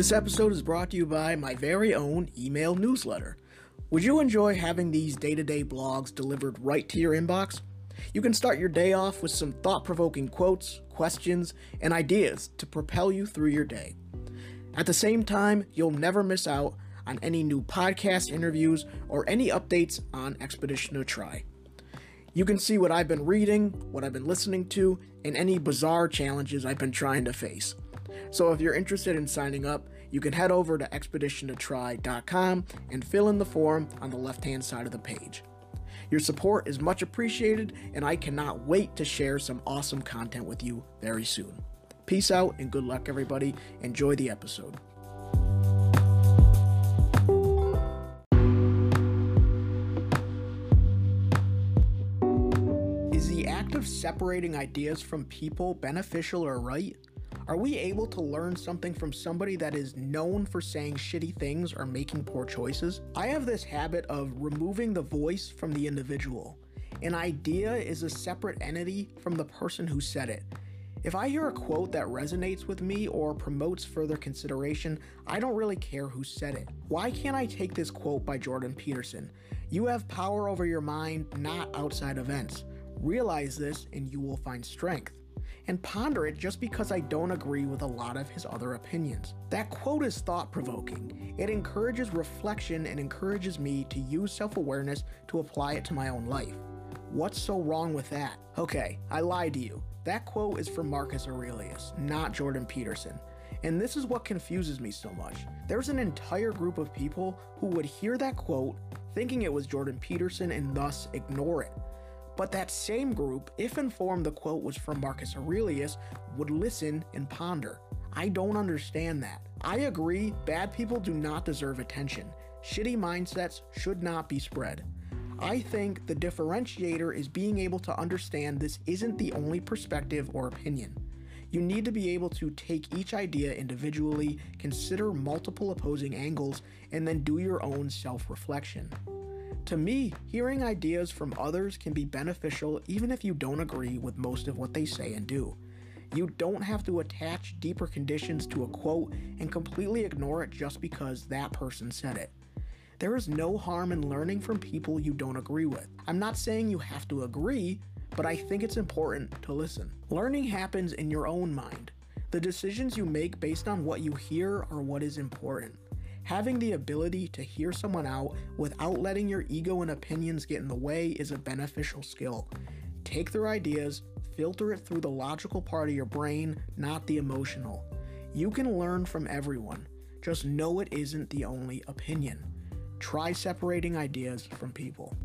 This episode is brought to you by my very own email newsletter. Would you enjoy having these day to day blogs delivered right to your inbox? You can start your day off with some thought provoking quotes, questions, and ideas to propel you through your day. At the same time, you'll never miss out on any new podcast interviews or any updates on Expedition to Try. You can see what I've been reading, what I've been listening to, and any bizarre challenges I've been trying to face. So if you're interested in signing up, you can head over to expeditiontotry.com and fill in the form on the left hand side of the page. Your support is much appreciated, and I cannot wait to share some awesome content with you very soon. Peace out and good luck, everybody. Enjoy the episode. Is the act of separating ideas from people beneficial or right? Are we able to learn something from somebody that is known for saying shitty things or making poor choices? I have this habit of removing the voice from the individual. An idea is a separate entity from the person who said it. If I hear a quote that resonates with me or promotes further consideration, I don't really care who said it. Why can't I take this quote by Jordan Peterson? You have power over your mind, not outside events. Realize this and you will find strength and ponder it just because I don't agree with a lot of his other opinions. That quote is thought provoking. It encourages reflection and encourages me to use self awareness to apply it to my own life. What's so wrong with that? Okay, I lied to you. That quote is from Marcus Aurelius, not Jordan Peterson. And this is what confuses me so much. There's an entire group of people who would hear that quote thinking it was Jordan Peterson and thus ignore it. But that same group, if informed the quote was from Marcus Aurelius, would listen and ponder. I don't understand that. I agree, bad people do not deserve attention. Shitty mindsets should not be spread. I think the differentiator is being able to understand this isn't the only perspective or opinion. You need to be able to take each idea individually, consider multiple opposing angles, and then do your own self reflection. To me, hearing ideas from others can be beneficial even if you don't agree with most of what they say and do. You don't have to attach deeper conditions to a quote and completely ignore it just because that person said it. There is no harm in learning from people you don't agree with. I'm not saying you have to agree, but I think it's important to listen. Learning happens in your own mind. The decisions you make based on what you hear are what is important. Having the ability to hear someone out without letting your ego and opinions get in the way is a beneficial skill. Take their ideas, filter it through the logical part of your brain, not the emotional. You can learn from everyone, just know it isn't the only opinion. Try separating ideas from people.